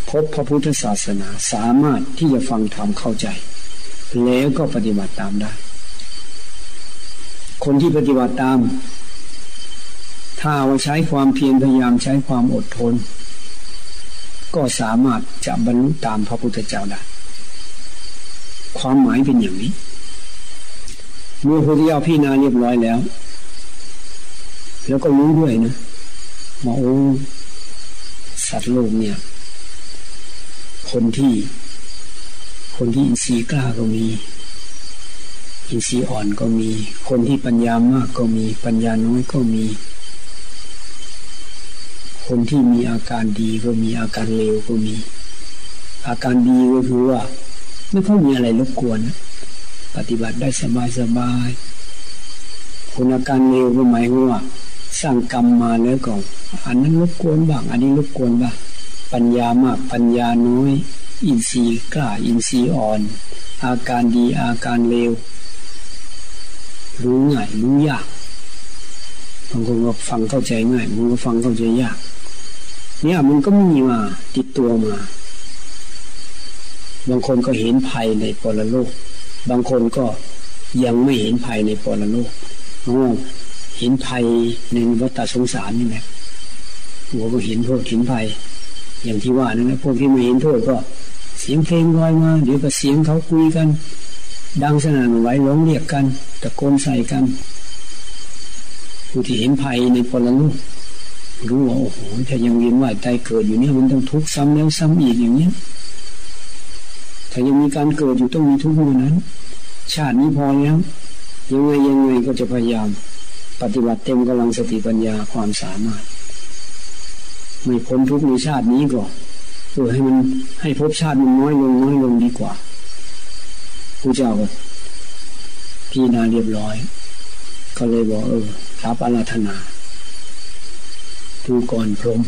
พบพระพุทธศาสนาสามารถที่จะฟังธรรมเข้าใจ แล้วก็ปฏิบัติตามได้ คนที่ปฏิบัติตาม ถ้าว่าใช้ความเพียรพยายามใช้ความอดทน ก็สามารถจะบรรลุตามพระพุทธเจ้าได้ ความหมายเป็นอย่างนี้เมื่อพระพุทธเจ้าพี่นาเรียบร้อยแล้ว แล้วก็รู้ด้วยนะว่าโอ้สัตว์โลกเนี่ย คนที่คนที่อินทรีย์กล้าก็มี อินทรีย์อ่อนก็มี คนที่ปัญญามากก็มี ปัญญาน้อยก็มี คนที่มีอาการดีก็มีอาการเลวก็มี อาการดีก็คือว่า ไม่ค่อยมีอะไรรบกวน ปฏิบัติได้สบายสบายคนอาการเลวก็หมายว่า สร้างกรรมมาแล้วก็อันนั้นรบกวนบ้างอันนี้รบกวนบ้างปัญญามากปัญญาน้อย อินทรีย์กล้าอินทรีย์อ่อน อาการดีอาการเลวรู้ง่ายรู้ยากบางคนก็ฟังเข้าใจง่ายบางคนก็ฟังเข้าใจยาก เนี่ยมันก็มีมาติดตัวมา บางคนก็เห็นภัยในปรโลก บางคนก็ยังไม่เห็นภัยในปรโลก เห็นภัยในวัฏสงสารนี่แหละหัวก็เห็นโทษเห็นภัย อย่างที่ว่านั่นแหละพวกที่ไม่เห็นโทษก็ เสียงเพลงลอยมาเดี๋ยวก็เสียงเขาคุยกัน ดังสนั่นไหวร้องเรียกกันตะโกนใส่กัน ผู้ที่เห็นภัยในพลลูกรู้ว่าโอ้โหถ้ายังเวียนว่ายตายเกิดอยู่เนี่ยมันต้องทุกข์ซ้ำแล้วซ้ำอีกอย่างเนี้ยถ้ายังมีการเกิดอยู่ต้องมีทุกข์เหมือนนั้น ชาตินี้พอแล้วยังไงยังไงก็จะพยายาม ปฏิบัติเต็มกำลังสติปัญญาความสามารถ ไม่พ้นทุกในชาตินี้ก่อนเพื่อให้มันให้ภพชาติมันน้อยลงน้อยลงดีกว่าผู้เจ้าก็พี่นาเรียบร้อย ก็เลยบอกเออรับอาราธนาดูก่อนพรม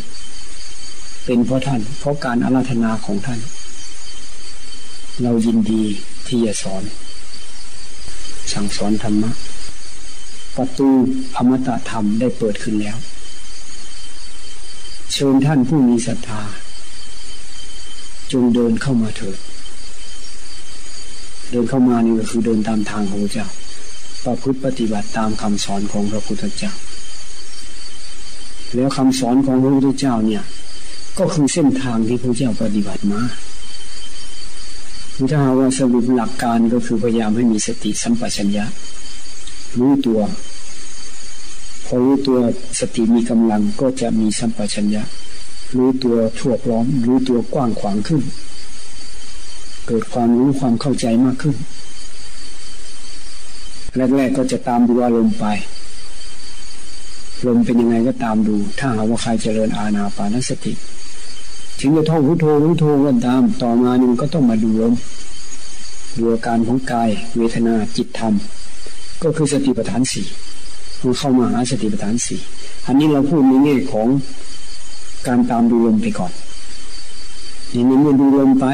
เป็นเพราะท่าน เพราะการอาราธนาของท่าน เรายินดีที่จะสอน สั่งสอนธรรมะ ประตูอมตะธรรมได้เปิดขึ้นแล้ว เชิญท่านผู้มีศรัทธา จงเดินเข้ามาเถิด เดินเข้ามานี่ก็คือเดินตามทางของพระเจ้า ประพฤติปฏิบัติตามคำสอนของพระพุทธเจ้า แล้วคำสอนของพระพุทธเจ้าเนี่ย ก็คือเส้นทางที่พระเจ้าปฏิบัติมาถ้าว่าสรุปหลักการก็คือพยายามให้มีสติสัมปชัญญะ รู้ตัว พอรู้ตัวสติมีกำลังก็จะมีสัมปชัญญะ รู้ตัวทั่วพร้อม รู้ตัวกว้างขวางขึ้น เกิดความรู้ความเข้าใจมากขึ้น แรกๆก็จะตามดูอารมณ์ไปลมเป็นยังไงก็ตามดู ถ้าหากว่าใครเจริญอาณาปานสติ ถึงจะท่องพุทโธพุทโธก็ตาม ต่อมานึงก็ต้องมาดูลมดูอาการของกาย เวทนาจิตธรรม ก็คือสติปัฏฐานสี่คือเข้ามาหาสติปัฏฐานสี่อันนี้เราพูดในแง่ของการตามดูลมไปก่อนทีนี้มันดูลมไป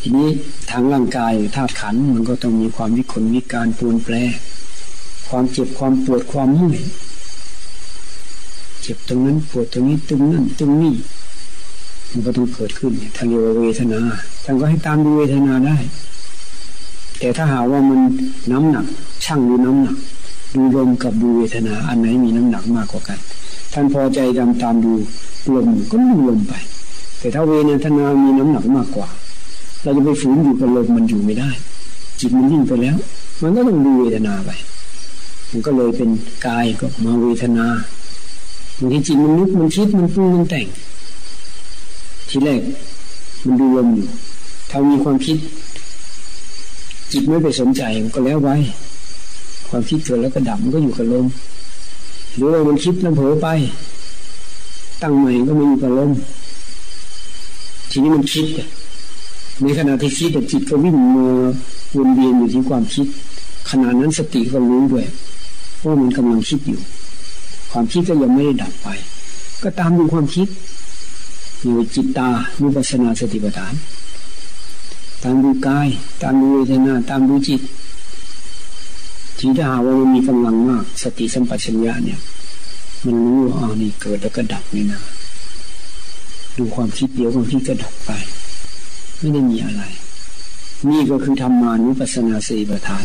ทีนี้ทางร่างกายธาตุขันมันก็ต้องมีความวิกลวิการปูนแปรความเจ็บความปวดความเมื่อยเจ็บตรงนั้นปวดตรงนี้ตึงนั่นตึงนี่มันก็ต้องเกิดขึ้นทางเรียกวเวทนาท่านก็ให้ตามดูเวทนาได้ แต่ถ้าหาว่ามันน้ำหนัก ช่างดูน้ำหนัก ดูลมกับดูเวทนาอันไหนมีน้ำหนักมากกว่ากัน ท่านพอใจตามตามดูลมก็ดูลมไป แต่ถ้าเวทนามีน้ำหนักมากกว่า เราจะไปฝืนอยู่กับลมมันอยู่ไม่ได้ จิตมันยิ่งไปแล้ว มันก็ต้องดูเวทนาไป มันก็เลยเป็นกายก็มาเวทนาบางทีจิตมันนึกมันคิดมันปรุงมันแต่ง ทีแรกมันดูลมอยู่ถ้ามีความคิด จิตไม่ไปสนใจมันก็แล้วไว้ ความคิดเกิดแล้วก็ดับมันก็อยู่กับลมหรือว่ามันคิดแล้วเผลอไป ตั้งใหม่ก็ไม่อยู่กับลมทีนี้มันคิดในขณะที่คิดแต่จิตก็วิ่งมาวนเวียนอยู่ที่ความคิดขณะนั้นสติก็รู้ด้วยว่ามันกำลังคิดอยู่ ความคิดก็ยังไม่ได้ดับไป ก็ตามดูความคิดอยู่จิตตานุปัสนาสติปัฏฐาน ตามดูกาย ตามดูเวทนา ตามดูจิตทีถ้าหาว่ามันมีกำลังมาก สติสัมปชัญญะเนี่ย มันรู้ว่าอ๋อนี่เกิดแล้วก็ดับนี่นะดูความคิดเดียวความคิดก็ดับไป ไม่ได้มีอะไร นี่ก็คือธรรมานุปัสสนาสีประฐาน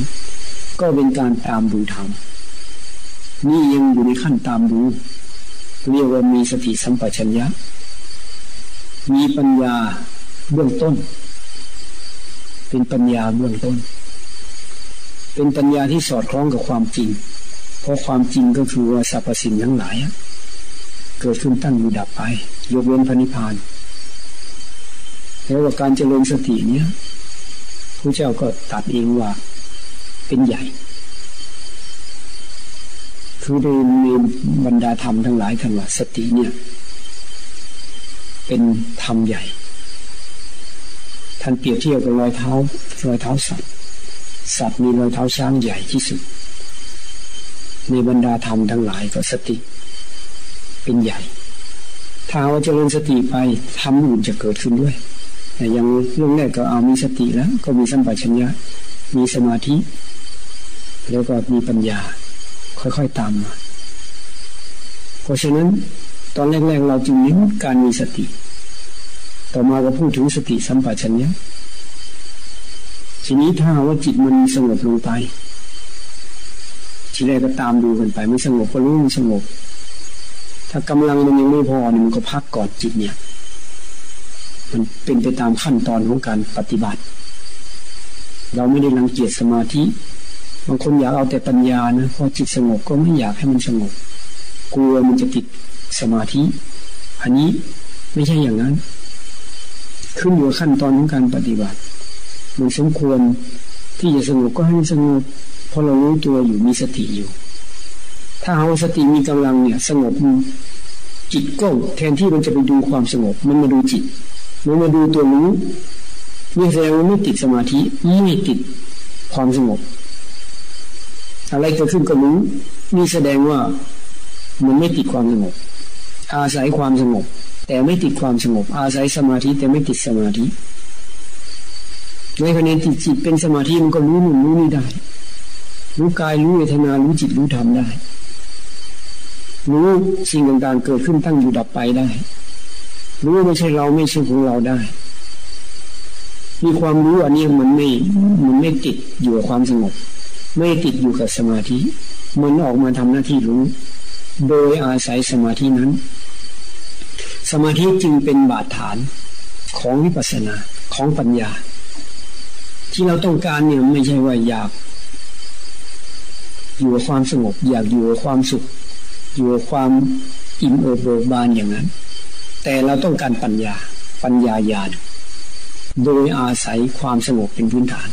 ก็เป็นการตามดูธรรมนี่ยังอยู่ในขั้นตามดูเรียกว่ามีสติสัมปชัญญะมีปัญญาเบื้องต้น เป็นปัญญาเบื้องต้น เป็นปัญญาที่สอดคล้องกับความจริง เพราะความจริงก็คือว่าสรรพสิ่งทั้งหลาย เกิดขึ้นตั้งอยู่ดับไป ยกเว้นพระนิพพานแล้วว่าการเจริญสติเนี้ยพระเจ้าก็ตัดเองว่าเป็นใหญ่ คือในในบรรดาธรรมทั้งหลายท่านว่าสติเนี่ย เป็นธรรมใหญ่ ท่านเปรียบเทียบกับรอยเท้ารอยเท้าสัตว์สัตว์มีรอยเท้าช้างใหญ่ที่สุด ในบรรดาธรรมทั้งหลายก็สติ เป็นใหญ่ ถ้าว่าเจริญสติไปทำอื่นจะเกิดขึ้นด้วย แต่ยังเรื่องแรกก็เอามีสติแล้ว ก็มีสัมปชัญญะมีสมาธิ แล้วก็มีปัญญา ค่อยๆตามมา เพราะฉะนั้นตอนแรกๆเราจึงเน้นการมีสติ ต่อมาก็พูดถึงสติสัมปชัญญะทีนี้ถ้าว่าจิตมันสงบลงไป ทีแรกก็ตามดูกันไป ไม่สงบก็รู้ไมันสงบ ถ้ากำลังมันยังไม่พอเนี่ยมันก็พักก่อนจิตเนี่ย มันเป็นไปตามขั้นตอนของการปฏิบัติ เราไม่ได้รังเกียจสมาธิบางคนอยากเอาแต่ปัญญานะพอจิตสงบก็ไม่อยากให้มันสงบ กลัวมันจะติดสมาธิ อันนี้ไม่ใช่อย่างนั้น ขึ้นอยู่ขั้นตอนของการปฏิบัติมันสมควรที่จะสงบก็ให้สงบพราะเรารู้ตัวอยู่มีสติอยู่ ถ้าเอาสติมีกำลังเนี่ย สงบจิตก็แทนที่มันจะไปดูความสงบ มันมาดูจิต มันมาดูตัวรู้นี่แสดงว่าไม่ติดสมาธิไม่ติดความสงบ อะไรเกิดขึ้นก็รู้นี่แสดงว่ามันไม่ติดความสงบ อาศัยความสงบ แต่ไม่ติดความสงบ อาศัยสมาธิแต่ไม่ติดสมาธิในขณะที่จิตเป็นสมาธิมันก็รู้นู่นรู้นี่ได้ รู้กายรู้เวทนารู้จิตรู้ธรรมได้ รู้สิ่งต่างๆเกิดขึ้นตั้งอยู่ดับไปได้ รู้ไม่ใช่เราไม่ใช่ของเราได้ มีความรู้อันนี้มันไม่มันไม่ติดอยู่กับความสงบ ไม่ติดอยู่กับสมาธิ มันออกมาทำหน้าที่รู้ โดยอาศัยสมาธินั้น สมาธิจึงเป็นบาดฐานของวิปัสสนาของปัญญา ที่เราต้องการเนี่ยไม่ใช่ว่าอยาก อยู่กับความสงบ อยากอยู่กับความสุข อยู่ความอิ่มเอิบเบิกบานอย่างนั้น แต่เราต้องการปัญญา ปัญญาญาณโดยอาศัยความสงบเป็นพื้นฐาน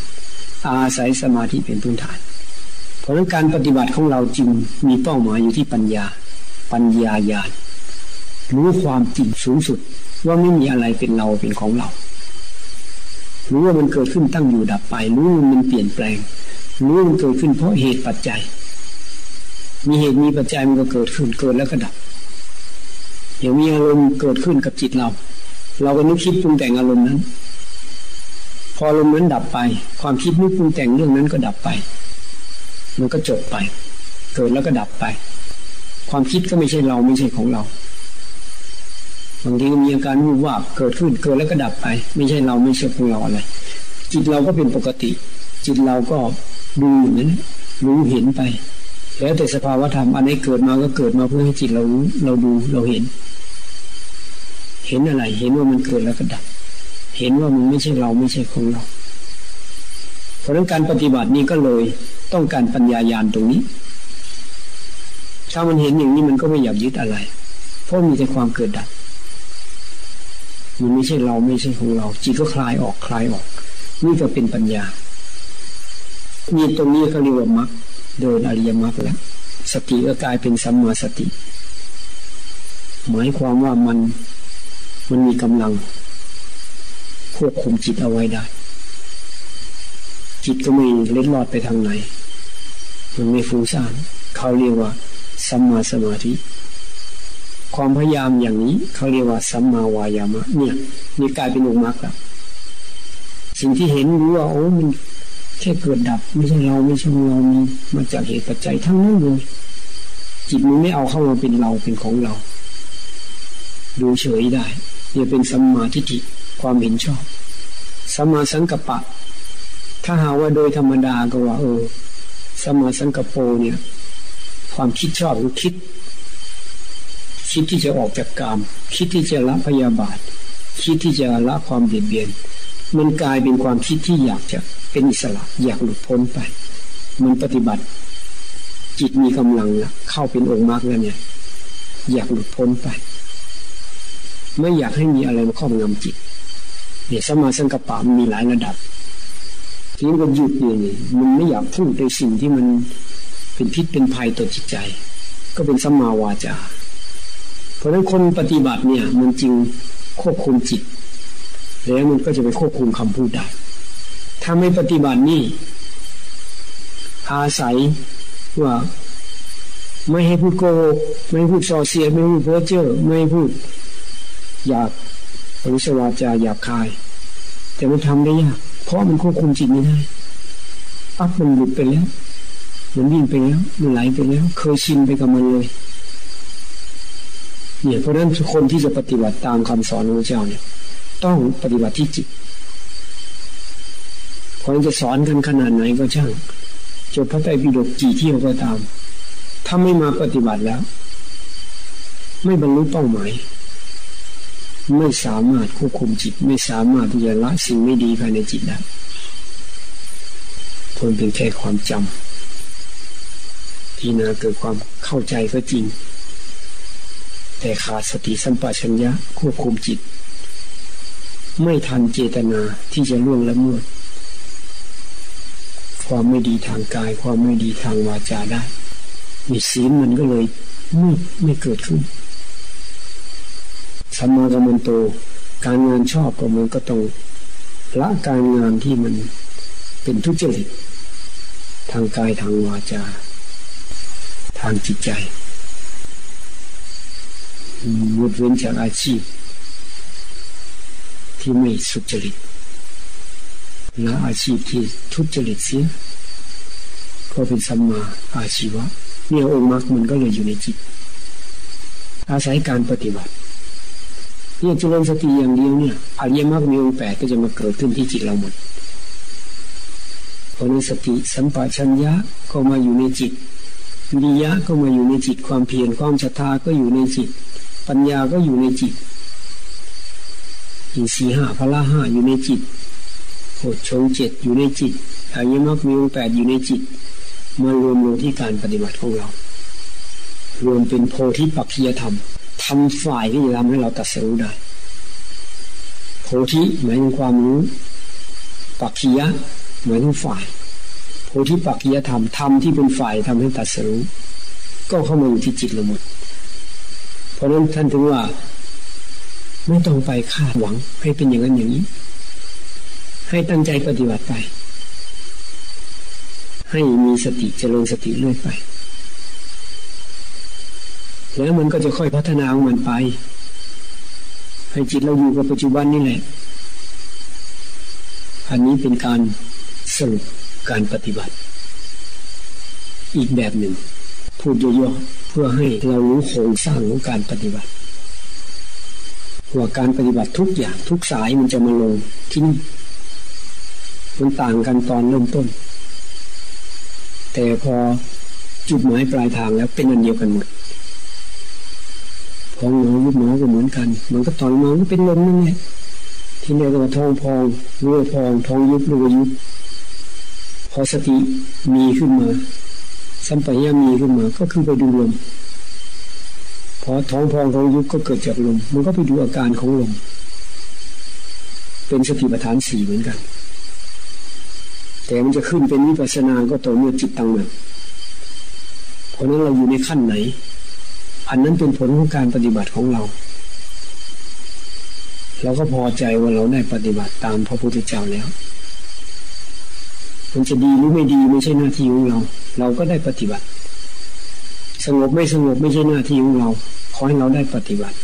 อาศัยสมาธิเป็นพื้นฐาน เพราะนั้นการปฏิบัติของเราจึงมีเป้าหมายอยู่ที่ปัญญา ปัญญาญาณ รู้ความจริงสูงสุด ว่าไม่มีอะไรเป็นเราเป็นของเรา รู้ว่ามันเกิดขึ้นตั้งอยู่ดับไป รู้ว่ามันเปลี่ยนแปลง รู้ว่ามันเกิดขึ้นเพราะเหตุปัจจัย มีเหตุมีปัจจัยมันก็เกิดขึ้นเกิดแล้วก็ดับเดี๋ยวมีอารมณ์เกิดขึ้นกับจิตเรา เราก็นึกคิดปรุงแต่งอารมณ์นั้น พออารมณ์นั้นดับไป ความคิดนึกปรุงแต่งเรื่องนั้นก็ดับไป มันก็จบไป เกิดแล้วก็ดับไป ความคิดก็ไม่ใช่เราไม่ใช่ของเรา บางทีก็มีอาการวูบว่าเกิดขึ้นเกิดแล้วก็ดับไป ไม่ใช่เราไม่ใช่ของเราอะไรจิตเราก็เป็นปกติ จิตเราก็ดูอย่นั้นรู้เห็นไป แล้วแต่สภาวะธรรมอันนี้เกิดมาก็เกิดมาเพื่อให้จิตเรารู้เราดูเราเห็น เห็นอะไร เห็นว่ามันเกิดแล้วก็ดับ เห็นว่ามันไม่ใช่เราไม่ใช่ของเรา เพราะนั้นการปฏิบัตินี้ก็เลยต้องการปัญญายาณตรงนี้ ถ้ามันเห็นอย่างนี้มันก็ไม่อยากยึดอะไร เพราะมีแต่ความเกิดดับ มันไม่ใช่เราไม่ใช่ของเรา จิตก็คลายออกคลายออก นี่ก็เป็นปัญญามีตรงนี้เขาเรียกว่ามรรคเดินอริยมรรคแล้วสติก็กลายเป็นสัมมาสติ หมายความว่ามันมันมีกำลัง ควบคุมจิตเอาไว้ได้ จิตก็ไม่เล็ดลอดไปทางไหน มันไม่ฟุ้งซ่านเขาเรียกว่าสัมมาสมาธิ ความพยายามอย่างนี้เขาเรียกว่าสัมมาวายามะ เนี่ยนี่กลายเป็นองค์มรรคแล้วสิ่งที่เห็นรู้ว่าโอ้มันแค่เกิดดับ ไม่ใช่เราไม่ใช่เรามีมาจากเหตุปัจจัยทั้งนั้นเลยจิตมันไม่เอาเข้ามาเป็นเราเป็นของเรา ดูเฉยได้เนี่ยเป็นสัมมาทิฏฐิความเห็นชอบสัมมาสังกัปปะ ถ้าหาว่าโดยธรรมดาก็ว่า เออสัมมาสังกัปโปเนี่ย ความคิดชอบคือคิด คิดที่จะออกจากกาม คิดที่จะละพยาบาท คิดที่จะละความเบียดเบียน มันกลายเป็นความคิดที่อยากจะเป็นอิสระ อยากหลุดพ้นไป มันปฏิบัติ จิตมีกำลังแล้วเข้าเป็นองค์มรรคแล้วเนี่ย อยากหลุดพ้นไป ไม่อยากให้มีอะไรมาครอบงำจิต เนี่ยสมาสังกปะมันมีหลายระดับทีนี้ก็หยุดอยู่นี่มันไม่อยากพูดในสิ่งที่มันเป็นพิษเป็นภัยต่อจิตใจ ก็เป็นสัมมาวาจา เพราะฉะนั้นคนปฏิบัติเนี่ย มันจึงควบคุมจิต แล้วมันก็จะไปควบคุมคำพูดได้ถ้าไม่ปฏิบัตินี่อาศัยว่าไม่ให้พูดโกหกไม่ให้พูดส่อเสียไม่ให้พูดเพ้อเจ้อไม่ให้พูดอยากปริสวาจาหยาบคาย แต่มันทำได้ยากเพราะมันควบคุมจิตไม่ได้อัพมันหลุดไปแล้วมันวิ่งไปแล้วมันไหลไปแล้ว เคยชินไปกับมันเลย เนี่ยเพราะนั้นคนที่จะปฏิบัติตามคำสอนของเจ้าเนี่ย ต้องปฏิบัติที่จิตคนจะสอนกันขนาดไหนก็ช่างจบพระไตรปิฎกกี่เที่ยวก็ตาม ถ้าไม่มาปฏิบัติแล้ว ไม่บรรลุเป้าหมาย ไม่สามารถควบคุมจิต ไม่สามารถที่จะละสิ่งไม่ดีภายในจิตได้ทนเป็นแค่ความจำที่นาเกิดความเข้าใจก็จริง แต่ขาดสติสัมปชัญญะควบคุมจิต ไม่ทันเจตนาที่จะล่วงละเมิดความไม่ดีทางกาย ความไม่ดีทางวาจาได้มีศีลมันก็เลยไม่ไม่เกิดขึ้นสัมมากัมมันโต การงานชอบก็มันก็ต้องละการงานที่มันเป็นทุจริตทางกายทางวาจา ทางจิตใจ งดเว้นจากอาชีพ ที่ไม่สุจริตและอาชีพที่ทุจริตเสียก็เป็นสัมมาอาชีวะเนี่ยองค์มรรคมันก็เลยอยู่ในจิต อาศัยการปฏิบัติเนี่ยเจริญสติอย่างเดียวเนี่ยอริยมรรคมีองค์แปดก็จะมาเกิดขึ้นที่จิตเราหมดเพราะนั้นสติสัมปชัญญะก็มาอยู่ในจิตวิริยะก็มาอยู่ในจิตความเพียรความศรัทธาก็อยู่ในจิต ปัญญาก็อยู่ในจิตอินทรีห้าพละห้าอยู่ในจิตโหชงเจ็ดอยู่ในจิตอริยมรรคมีองแปดอยู่ในจิตมารวมลงที่การปฏิบัติของเรา รวมเป็นโพธิปักขียธรรมทำฝ่ายที่จะทำให้เราตัดสู้ได้โพธิหมายถึงความรู้ปักขียะหมายถึงฝ่ายโพธิปักขียธรรมธรรมที่เป็นฝ่ายทำให้ตัดสู้ก็เข้ามาอยู่ที่จิตเราหมด เพราะนั้นท่านถึงว่า ไม่ต้องไปคาดหวังให้เป็นอย่างนั้นอย่างนี้ ให้ตั้งใจปฏิบัติไป ให้มีสติเจริญสติเรื่อยไป แล้วมันก็จะค่อยพัฒนาของมันไป ให้จิตเราอยู่กับปัจจุบันนี่แหละ อันนี้เป็นการสรุปการปฏิบัติ อีกแบบหนึ่งพูดย่อๆ เพื่อให้เรารู้โครงสร้างของการปฏิบัติว่าการปฏิบัติทุกอย่างทุกสายมันจะมาลงที่นี่มันต่างกันตอนเริ่มต้น แต่พอจุดหมายปลายทางแล้วเป็นอันเดียวกันหมดพองหนอยุบหนอก็เหมือนกันเหมันก็ตอนมาก็เป็นลมนั่นแหละที่เรียกว่าท้องพองรู้ว่าพองท้องยุบรู้ว่ายุบพอสติมีขึ้นมา สัมปยามีขึ้นมาก็คือไปดูลมพอท้องพองท้องยุบก็เกิดจากลม มันก็ไปดูอาการของลม เป็นสติปัฏฐานสี่เหมือนกัน แต่มันจะขึ้นเป็นวิปัสสนาก็ต่อเมื่อจิตตั้งมั่นเพราะนั้นเราอยู่ในขั้นไหน อันนั้นเป็นผลของการปฏิบัติของเรา เราก็พอใจว่าเราได้ปฏิบัติตามพระพุทธเจ้าแล้ว มันจะดีหรือไม่ดีไม่ใช่หน้าที่ของเรา เราก็ได้ปฏิบัติ สงบไม่สงบไม่ใช่หน้าที่ของเรา ขอให้เราได้ปฏิบัติ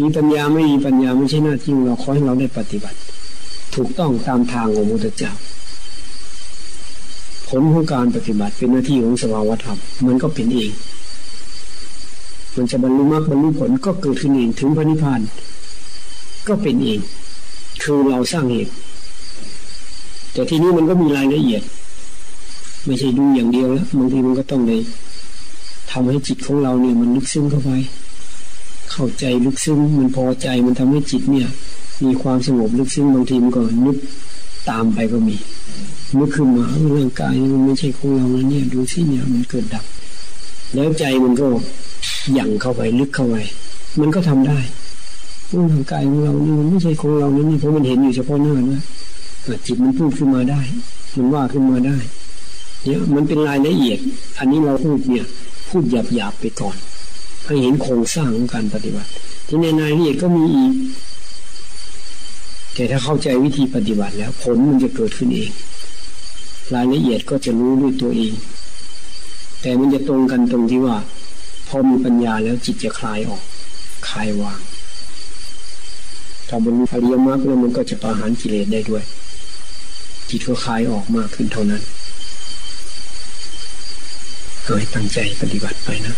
มีปัญญาไม่มีปัญญาไม่ใช่หน้าที่ของเราขอให้เราได้ปฏิบัติ ถูกต้องตามทางของพุทธเจ้าผลของการปฏิบัติเป็นหน้าที่ของสภาวธรรมมันก็เป็นเอง มันจะบรรลุมรรคบรรลุผลก็เกิดขึ้นเองถึงพระนิพพานก็เป็นเอง คือเราสร้างเหตุ แต่ทีนี้มันก็มีรายละเอียด ไม่ใช่ดูอย่างเดียวแล้วบางทีมันก็ต้องเลยทำให้จิตของเราเนี่ยมันลึกซึ้งเข้าไป เข้าใจลึกซึ้งมันพอใจมันทำให้จิตเนี่ย มีความสงบลึกซึ้งบางทีมันก็นึกตามไปก็มีนึกขึ้นมาร่างกายมันไม่ใช่ของเราแล้วเนี่ยดูสิเนี่ยมันเกิดดับ แล้วใจมันก็ยั่งเข้าไปลึกเข้าไปมันก็ทำได้ร่างกายของเรานี่มันไม่ใช่ของเรานี่เพราะมันเห็นอยู่เฉพาะหน้านะ จิตมันพูดขึ้นมาได้มันว่าขึ้นมาได้เนี่ยมันเป็นรายละเอียด อันนี้เราพูดเนี่ย พูดหยาบหยาบไปก่อนให้เห็นโครงสร้างของการปฏิบัติ ที่ในรายละเอียดก็มีอีก แต่ถ้าเข้าใจวิธีปฏิบัติแล้ว ผลมันจะเกิดขึ้นเอง รายละเอียดก็จะรู้ด้วยตัวเอง แต่มันจะตรงกันตรงที่ว่า พอมีปัญญาแล้วจิตจะคลายออก คลายวางถ้าบรรลุอริยมรรคแล้วมันก็จะประหารกิเลสได้ด้วย จิตก็คลายออกมากขึ้นเท่านั้นเฮ้ยตั้งใจปฏิบัติไปนะ